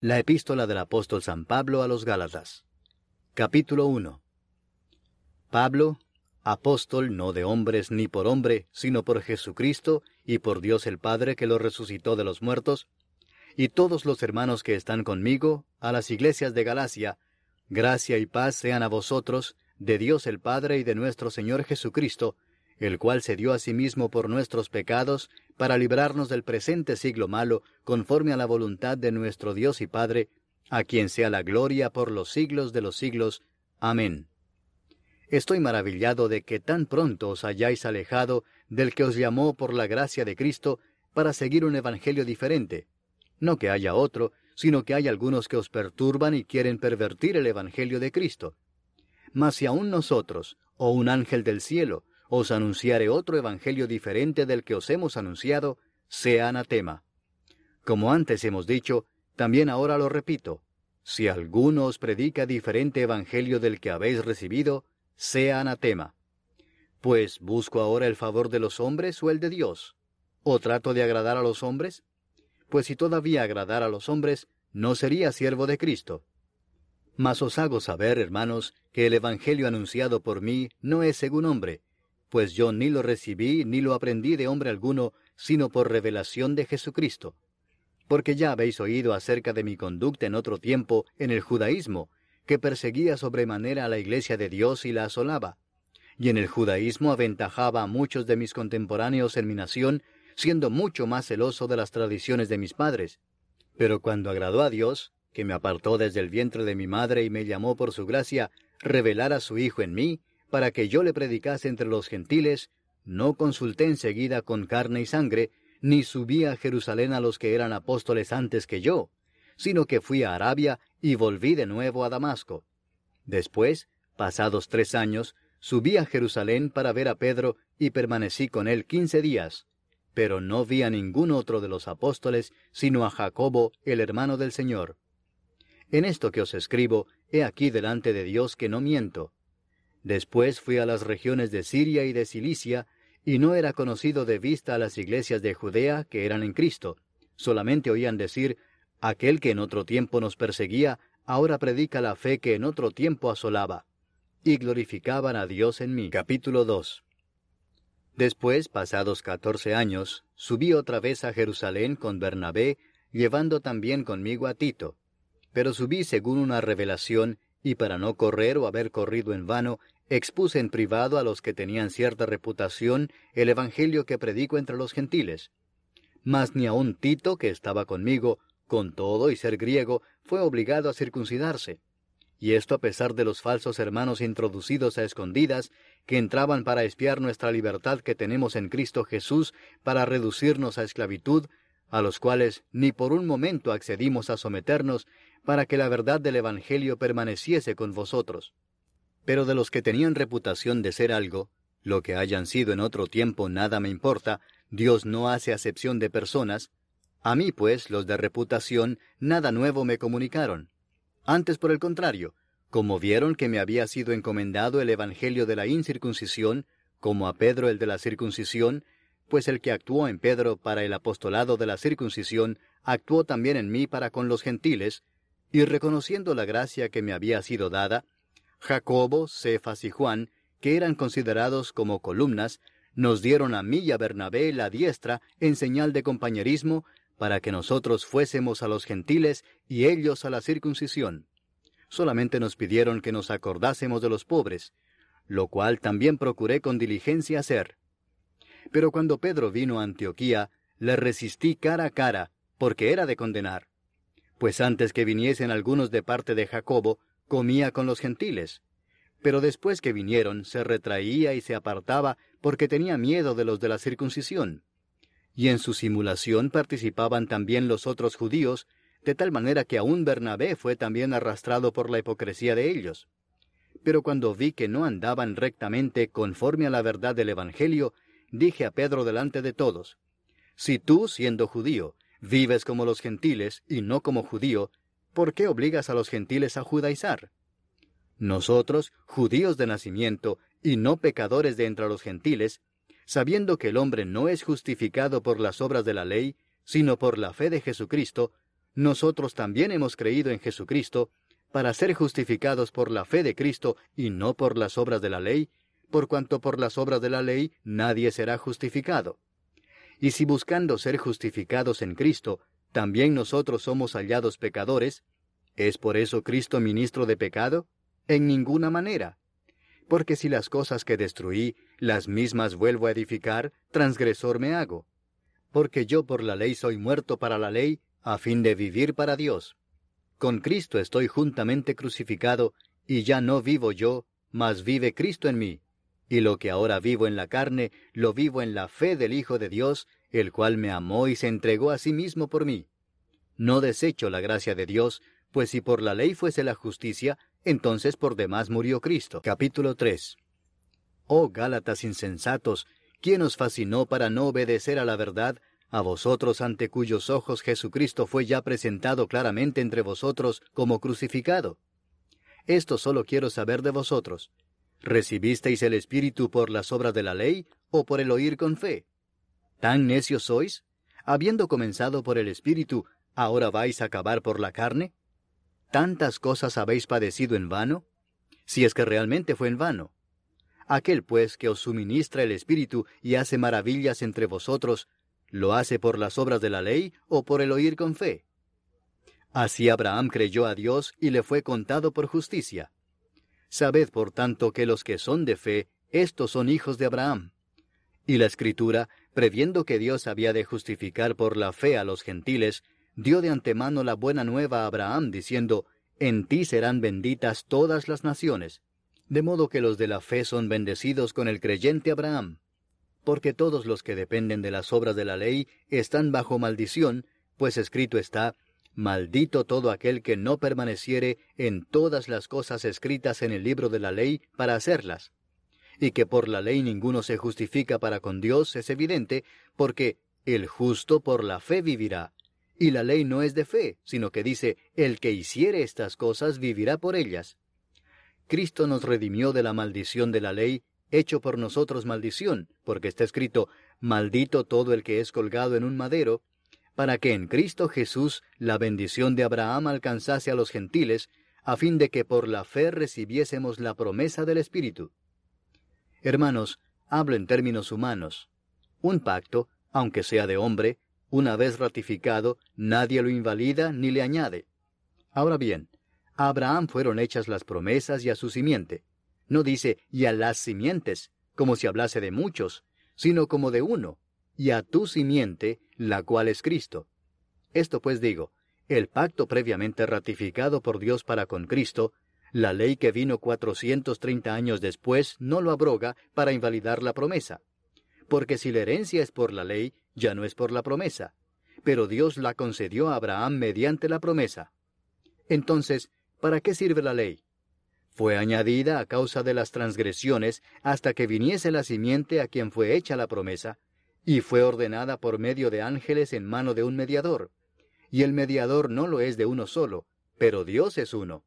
La epístola del apóstol San Pablo a los Gálatas. Capítulo 1. Pablo, apóstol no de hombres ni por hombre, sino por Jesucristo y por Dios el Padre que lo resucitó de los muertos, y todos los hermanos que están conmigo, a las iglesias de Galacia, gracia y paz sean a vosotros, de Dios el Padre y de nuestro Señor Jesucristo, el cual se dio a sí mismo por nuestros pecados, para librarnos del presente siglo malo, conforme a la voluntad de nuestro Dios y Padre, a quien sea la gloria por los siglos de los siglos. Amén. Estoy maravillado de que tan pronto os hayáis alejado del que os llamó por la gracia de Cristo para seguir un evangelio diferente. No que haya otro, sino que hay algunos que os perturban y quieren pervertir el evangelio de Cristo. Mas si aún nosotros, o un ángel del cielo, os anunciare otro evangelio diferente del que os hemos anunciado, sea anatema. Como antes hemos dicho, también ahora lo repito, si alguno os predica diferente evangelio del que habéis recibido, sea anatema. Pues busco ahora el favor de los hombres o el de Dios. ¿O trato de agradar a los hombres? Pues si todavía agradara a los hombres, no sería siervo de Cristo. Mas os hago saber, hermanos, que el Evangelio anunciado por mí no es según hombre, pues yo ni lo recibí ni lo aprendí de hombre alguno, sino por revelación de Jesucristo. Porque ya habéis oído acerca de mi conducta en otro tiempo en el judaísmo, que perseguía sobremanera a la iglesia de Dios y la asolaba. Y en el judaísmo aventajaba a muchos de mis contemporáneos en mi nación, siendo mucho más celoso de las tradiciones de mis padres. Pero cuando agradó a Dios, que me apartó desde el vientre de mi madre y me llamó por su gracia, revelar a su Hijo en mí, para que yo le predicase entre los gentiles, no consulté enseguida con carne y sangre, ni subí a Jerusalén a los que eran apóstoles antes que yo, sino que fui a Arabia y volví de nuevo a Damasco. Después, pasados tres años, subí a Jerusalén para ver a Pedro y permanecí con él quince días, pero no vi a ningún otro de los apóstoles, sino a Jacobo, el hermano del Señor. En esto que os escribo, he aquí delante de Dios que no miento. Después fui a las regiones de Siria y de Cilicia, y no era conocido de vista a las iglesias de Judea que eran en Cristo. Solamente oían decir, aquel que en otro tiempo nos perseguía, ahora predica la fe que en otro tiempo asolaba. Y glorificaban a Dios en mí. Capítulo 2. Después, pasados catorce años, subí otra vez a Jerusalén con Bernabé, llevando también conmigo a Tito. Pero subí según una revelación, y para no correr o haber corrido en vano, expuse en privado a los que tenían cierta reputación el Evangelio que predico entre los gentiles. Mas ni aun Tito, que estaba conmigo, con todo y ser griego, fue obligado a circuncidarse. Y esto a pesar de los falsos hermanos introducidos a escondidas, que entraban para espiar nuestra libertad que tenemos en Cristo Jesús para reducirnos a esclavitud, a los cuales ni por un momento accedimos a someternos, para que la verdad del Evangelio permaneciese con vosotros. Pero de los que tenían reputación de ser algo, lo que hayan sido en otro tiempo nada me importa, Dios no hace acepción de personas, a mí pues los de reputación nada nuevo me comunicaron. Antes por el contrario, como vieron que me había sido encomendado el Evangelio de la incircuncisión, como a Pedro el de la circuncisión, pues el que actuó en Pedro para el apostolado de la circuncisión, actuó también en mí para con los gentiles, y reconociendo la gracia que me había sido dada, Jacobo, Cefas y Juan, que eran considerados como columnas, nos dieron a mí y a Bernabé la diestra en señal de compañerismo, para que nosotros fuésemos a los gentiles y ellos a la circuncisión. Solamente nos pidieron que nos acordásemos de los pobres, lo cual también procuré con diligencia hacer. Pero cuando Pedro vino a Antioquía, le resistí cara a cara, porque era de condenar. Pues antes que viniesen algunos de parte de Jacobo, comía con los gentiles. Pero después que vinieron, se retraía y se apartaba porque tenía miedo de los de la circuncisión. Y en su simulación participaban también los otros judíos, de tal manera que aún Bernabé fue también arrastrado por la hipocresía de ellos. Pero cuando vi que no andaban rectamente conforme a la verdad del Evangelio, dije a Pedro delante de todos, Si tú, siendo judío, vives como los gentiles y no como judío, ¿por qué obligas a los gentiles a judaizar? Nosotros, judíos de nacimiento y no pecadores de entre los gentiles, sabiendo que el hombre no es justificado por las obras de la ley, sino por la fe de Jesucristo, nosotros también hemos creído en Jesucristo para ser justificados por la fe de Cristo y no por las obras de la ley, por cuanto por las obras de la ley nadie será justificado. Y si buscando ser justificados en Cristo, también nosotros somos hallados pecadores, ¿es por eso Cristo ministro de pecado? En ninguna manera. Porque si las cosas que destruí, las mismas vuelvo a edificar, transgresor me hago. Porque yo por la ley soy muerto para la ley, a fin de vivir para Dios. Con Cristo estoy juntamente crucificado, y ya no vivo yo, mas vive Cristo en mí. Y lo que ahora vivo en la carne, lo vivo en la fe del Hijo de Dios, el cual me amó y se entregó a sí mismo por mí. No desecho la gracia de Dios, pues si por la ley fuese la justicia, entonces por demás murió Cristo. Capítulo 3 Oh Gálatas insensatos, ¿quién os fascinó para no obedecer a la verdad, a vosotros ante cuyos ojos Jesucristo fue ya presentado claramente entre vosotros como crucificado. Esto solo quiero saber de vosotros. ¿Recibisteis el Espíritu por las obras de la ley o por el oír con fe? ¿Tan necios sois? Habiendo comenzado por el Espíritu, ¿ahora vais a acabar por la carne? ¿Tantas cosas habéis padecido en vano? Si es que realmente fue en vano. Aquel pues que os suministra el Espíritu y hace maravillas entre vosotros, ¿Lo hace por las obras de la ley o por el oír con fe? Así Abraham creyó a Dios y le fue contado por justicia. Sabed, por tanto, que los que son de fe, estos son hijos de Abraham. Y la Escritura, previendo que Dios había de justificar por la fe a los gentiles, dio de antemano la buena nueva a Abraham, diciendo, En ti serán benditas todas las naciones. De modo que los de la fe son bendecidos con el creyente Abraham porque todos los que dependen de las obras de la ley están bajo maldición, pues escrito está, Maldito todo aquel que no permaneciere en todas las cosas escritas en el libro de la ley para hacerlas. Y que por la ley ninguno se justifica para con Dios es evidente, porque el justo por la fe vivirá. Y la ley no es de fe, sino que dice, el que hiciere estas cosas vivirá por ellas. Cristo nos redimió de la maldición de la ley, hecho por nosotros maldición, porque está escrito, maldito todo el que es colgado en un madero, para que en Cristo Jesús la bendición de Abraham alcanzase a los gentiles, a fin de que por la fe recibiésemos la promesa del Espíritu. Hermanos, hablo en términos humanos. Un pacto, aunque sea de hombre, una vez ratificado, nadie lo invalida ni le añade. Ahora bien, a Abraham fueron hechas las promesas y a su simiente. No dice y a las simientes, como si hablase de muchos, sino como de uno, y a tu simiente, la cual es Cristo. Esto pues digo, el pacto previamente ratificado por Dios para con Cristo, la ley que vino cuatrocientos treinta años después no lo abroga para invalidar la promesa. Porque si la herencia es por la ley, ya no es por la promesa. Pero Dios la concedió a Abraham mediante la promesa. Entonces, ¿para qué sirve la ley? fue añadida a causa de las transgresiones hasta que viniese la simiente a quien fue hecha la promesa, y fue ordenada por medio de ángeles en mano de un mediador. Y el mediador no lo es de uno solo, pero Dios es uno.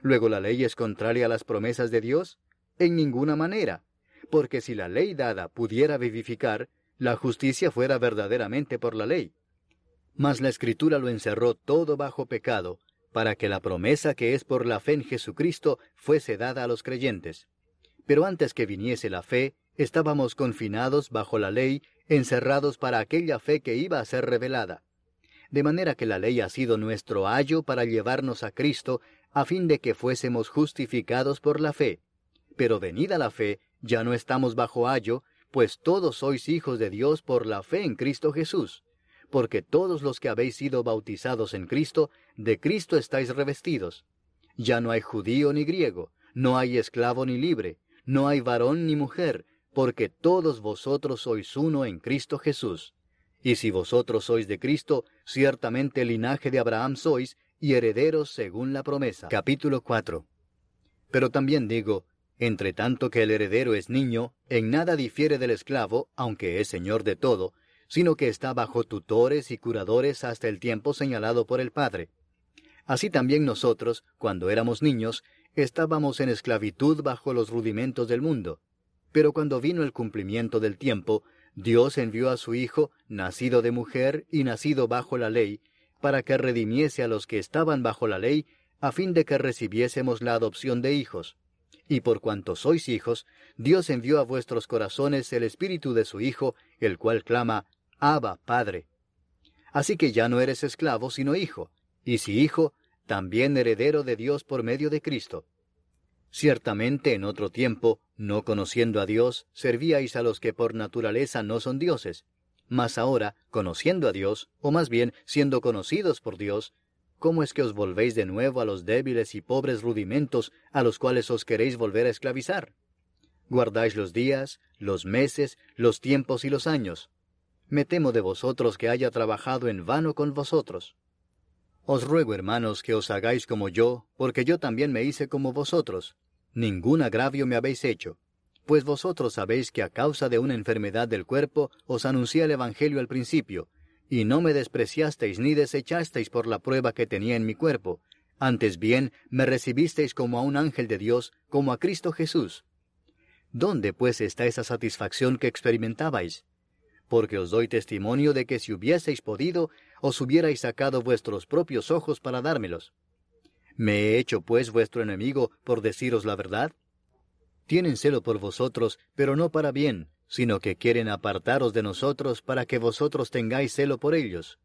Luego la ley es contraria a las promesas de Dios? En ninguna manera, porque si la ley dada pudiera vivificar, la justicia fuera verdaderamente por la ley. Mas la escritura lo encerró todo bajo pecado, para que la promesa que es por la fe en Jesucristo fuese dada a los creyentes. Pero antes que viniese la fe, estábamos confinados bajo la ley, encerrados para aquella fe que iba a ser revelada. De manera que la ley ha sido nuestro ayo para llevarnos a Cristo, a fin de que fuésemos justificados por la fe. Pero venida la fe, ya no estamos bajo ayo, pues todos sois hijos de Dios por la fe en Cristo Jesús porque todos los que habéis sido bautizados en Cristo, de Cristo estáis revestidos. Ya no hay judío ni griego, no hay esclavo ni libre, no hay varón ni mujer, porque todos vosotros sois uno en Cristo Jesús. Y si vosotros sois de Cristo, ciertamente linaje de Abraham sois, y herederos según la promesa. Capítulo 4. Pero también digo, entre tanto que el heredero es niño, en nada difiere del esclavo, aunque es señor de todo, sino que está bajo tutores y curadores hasta el tiempo señalado por el Padre. Así también nosotros, cuando éramos niños, estábamos en esclavitud bajo los rudimentos del mundo. Pero cuando vino el cumplimiento del tiempo, Dios envió a su Hijo, nacido de mujer y nacido bajo la ley, para que redimiese a los que estaban bajo la ley, a fin de que recibiésemos la adopción de hijos. Y por cuanto sois hijos, Dios envió a vuestros corazones el Espíritu de su Hijo, el cual clama, Abba, Padre. Así que ya no eres esclavo, sino hijo, y si hijo, también heredero de Dios por medio de Cristo. Ciertamente en otro tiempo, no conociendo a Dios, servíais a los que por naturaleza no son dioses. Mas ahora, conociendo a Dios, o más bien siendo conocidos por Dios, ¿cómo es que os volvéis de nuevo a los débiles y pobres rudimentos a los cuales os queréis volver a esclavizar? Guardáis los días, los meses, los tiempos y los años. Me temo de vosotros que haya trabajado en vano con vosotros. Os ruego, hermanos, que os hagáis como yo, porque yo también me hice como vosotros. Ningún agravio me habéis hecho. Pues vosotros sabéis que a causa de una enfermedad del cuerpo os anuncié el Evangelio al principio, y no me despreciasteis ni desechasteis por la prueba que tenía en mi cuerpo. Antes bien, me recibisteis como a un ángel de Dios, como a Cristo Jesús. ¿Dónde pues está esa satisfacción que experimentabais? Porque os doy testimonio de que si hubieseis podido, os hubierais sacado vuestros propios ojos para dármelos. ¿Me he hecho pues vuestro enemigo por deciros la verdad? Tienen celo por vosotros, pero no para bien, sino que quieren apartaros de nosotros para que vosotros tengáis celo por ellos.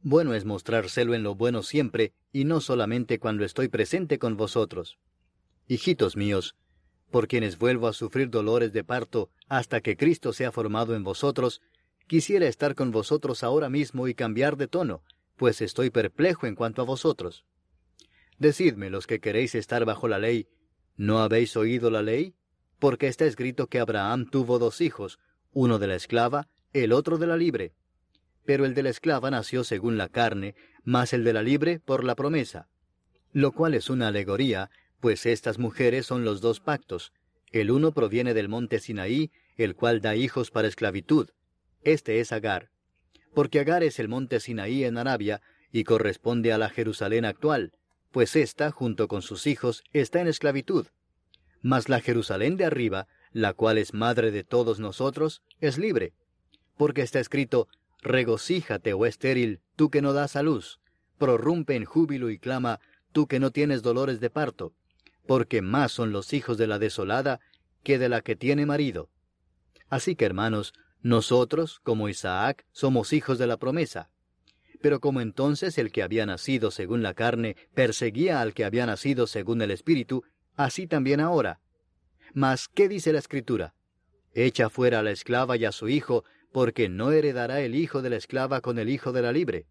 Bueno es mostrar celo en lo bueno siempre, y no solamente cuando estoy presente con vosotros. Hijitos míos, por quienes vuelvo a sufrir dolores de parto hasta que Cristo sea formado en vosotros, Quisiera estar con vosotros ahora mismo y cambiar de tono, pues estoy perplejo en cuanto a vosotros. Decidme los que queréis estar bajo la ley, ¿no habéis oído la ley? Porque está escrito que Abraham tuvo dos hijos, uno de la esclava, el otro de la libre. Pero el de la esclava nació según la carne, más el de la libre por la promesa. Lo cual es una alegoría, pues estas mujeres son los dos pactos. El uno proviene del monte Sinaí, el cual da hijos para esclavitud, este es Agar. Porque Agar es el monte Sinaí en Arabia y corresponde a la Jerusalén actual, pues ésta, junto con sus hijos, está en esclavitud. Mas la Jerusalén de arriba, la cual es madre de todos nosotros, es libre. Porque está escrito, Regocíjate, oh estéril, tú que no das a luz, prorrumpe en júbilo y clama, tú que no tienes dolores de parto, porque más son los hijos de la desolada que de la que tiene marido. Así que, hermanos, nosotros, como Isaac, somos hijos de la promesa. Pero como entonces el que había nacido según la carne perseguía al que había nacido según el Espíritu, así también ahora. Mas, ¿qué dice la Escritura? Echa fuera a la esclava y a su hijo, porque no heredará el hijo de la esclava con el hijo de la libre.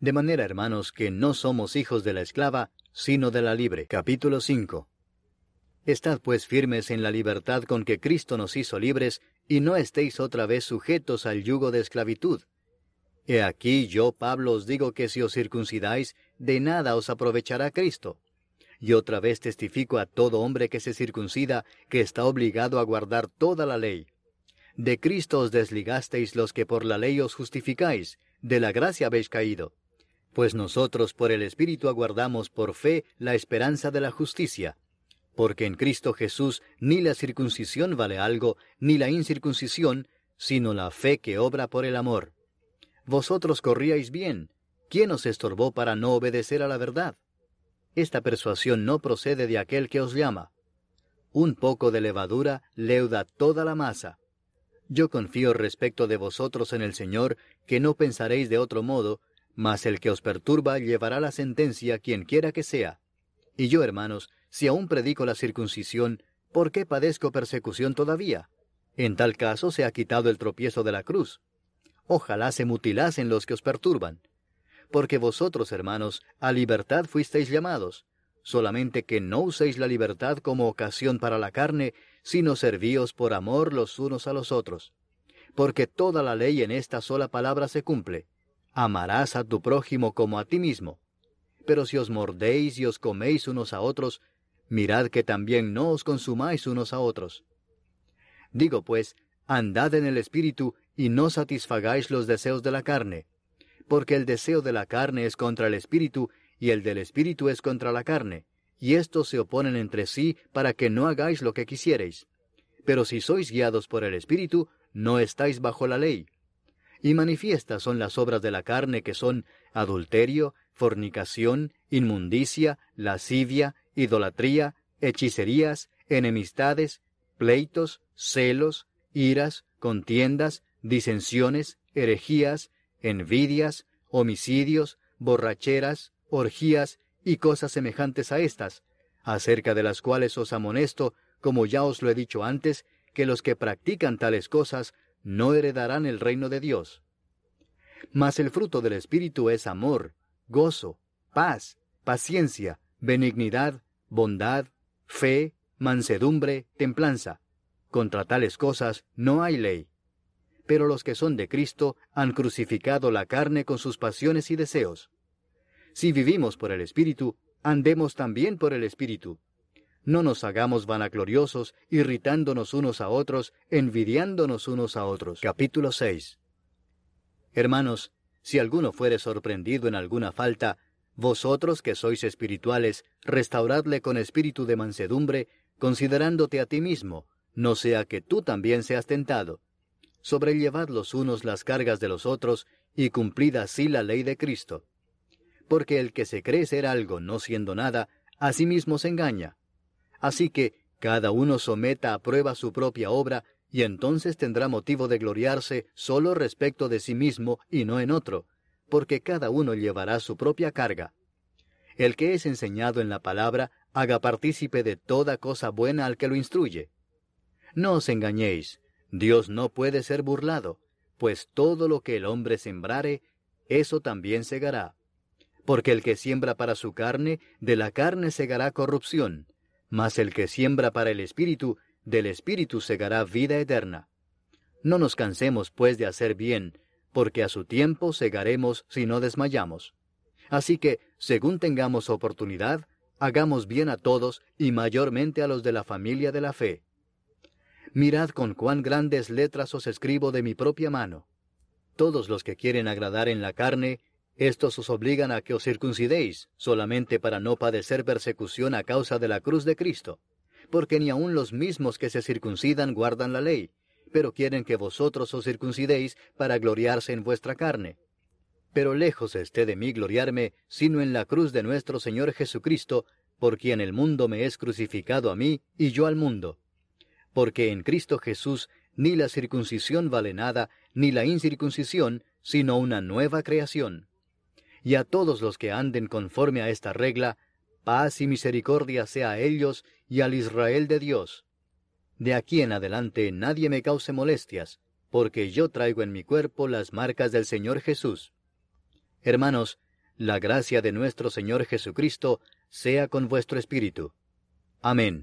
De manera, hermanos, que no somos hijos de la esclava, sino de la libre. Capítulo 5. Estad pues firmes en la libertad con que Cristo nos hizo libres, y no estéis otra vez sujetos al yugo de esclavitud. He aquí yo, Pablo, os digo que si os circuncidáis, de nada os aprovechará Cristo. Y otra vez testifico a todo hombre que se circuncida que está obligado a guardar toda la ley. De Cristo os desligasteis los que por la ley os justificáis, de la gracia habéis caído. Pues nosotros por el Espíritu aguardamos por fe la esperanza de la justicia porque en Cristo Jesús ni la circuncisión vale algo, ni la incircuncisión, sino la fe que obra por el amor. Vosotros corríais bien. ¿Quién os estorbó para no obedecer a la verdad? Esta persuasión no procede de aquel que os llama. Un poco de levadura leuda toda la masa. Yo confío respecto de vosotros en el Señor, que no pensaréis de otro modo, mas el que os perturba llevará la sentencia quien quiera que sea. Y yo, hermanos, si aún predico la circuncisión, ¿por qué padezco persecución todavía? En tal caso se ha quitado el tropiezo de la cruz. Ojalá se mutilasen los que os perturban. Porque vosotros, hermanos, a libertad fuisteis llamados, solamente que no uséis la libertad como ocasión para la carne, sino servíos por amor los unos a los otros. Porque toda la ley en esta sola palabra se cumple. Amarás a tu prójimo como a ti mismo. Pero si os mordéis y os coméis unos a otros, mirad que también no os consumáis unos a otros. Digo pues, andad en el Espíritu y no satisfagáis los deseos de la carne, porque el deseo de la carne es contra el Espíritu y el del Espíritu es contra la carne, y estos se oponen entre sí para que no hagáis lo que quisiereis. Pero si sois guiados por el Espíritu, no estáis bajo la ley. Y manifiestas son las obras de la carne que son adulterio, fornicación, inmundicia, lascivia, idolatría, hechicerías, enemistades, pleitos, celos, iras, contiendas, disensiones, herejías, envidias, homicidios, borracheras, orgías y cosas semejantes a estas, acerca de las cuales os amonesto, como ya os lo he dicho antes, que los que practican tales cosas no heredarán el reino de Dios. Mas el fruto del Espíritu es amor, gozo, paz, paciencia, benignidad, bondad, fe, mansedumbre, templanza. Contra tales cosas no hay ley. Pero los que son de Cristo han crucificado la carne con sus pasiones y deseos. Si vivimos por el Espíritu, andemos también por el Espíritu. No nos hagamos vanagloriosos, irritándonos unos a otros, envidiándonos unos a otros. Capítulo 6 Hermanos, si alguno fuere sorprendido en alguna falta, vosotros que sois espirituales, restauradle con espíritu de mansedumbre, considerándote a ti mismo, no sea que tú también seas tentado. Sobrellevad los unos las cargas de los otros, y cumplid así la ley de Cristo. Porque el que se cree ser algo no siendo nada, a sí mismo se engaña. Así que cada uno someta a prueba su propia obra, y entonces tendrá motivo de gloriarse solo respecto de sí mismo y no en otro, porque cada uno llevará su propia carga. El que es enseñado en la palabra, haga partícipe de toda cosa buena al que lo instruye. No os engañéis, Dios no puede ser burlado, pues todo lo que el hombre sembrare, eso también segará. Porque el que siembra para su carne, de la carne segará corrupción, mas el que siembra para el Espíritu, del Espíritu segará vida eterna. No nos cansemos, pues, de hacer bien, porque a su tiempo segaremos si no desmayamos. Así que, según tengamos oportunidad, hagamos bien a todos y mayormente a los de la familia de la fe. Mirad con cuán grandes letras os escribo de mi propia mano. Todos los que quieren agradar en la carne, estos os obligan a que os circuncidéis, solamente para no padecer persecución a causa de la cruz de Cristo, porque ni aun los mismos que se circuncidan guardan la ley, pero quieren que vosotros os circuncidéis para gloriarse en vuestra carne. Pero lejos esté de mí gloriarme, sino en la cruz de nuestro Señor Jesucristo, por quien el mundo me es crucificado a mí y yo al mundo. Porque en Cristo Jesús ni la circuncisión vale nada, ni la incircuncisión, sino una nueva creación. Y a todos los que anden conforme a esta regla, paz y misericordia sea a ellos y al Israel de Dios de aquí en adelante nadie me cause molestias, porque yo traigo en mi cuerpo las marcas del Señor Jesús. Hermanos, la gracia de nuestro Señor Jesucristo sea con vuestro espíritu. Amén.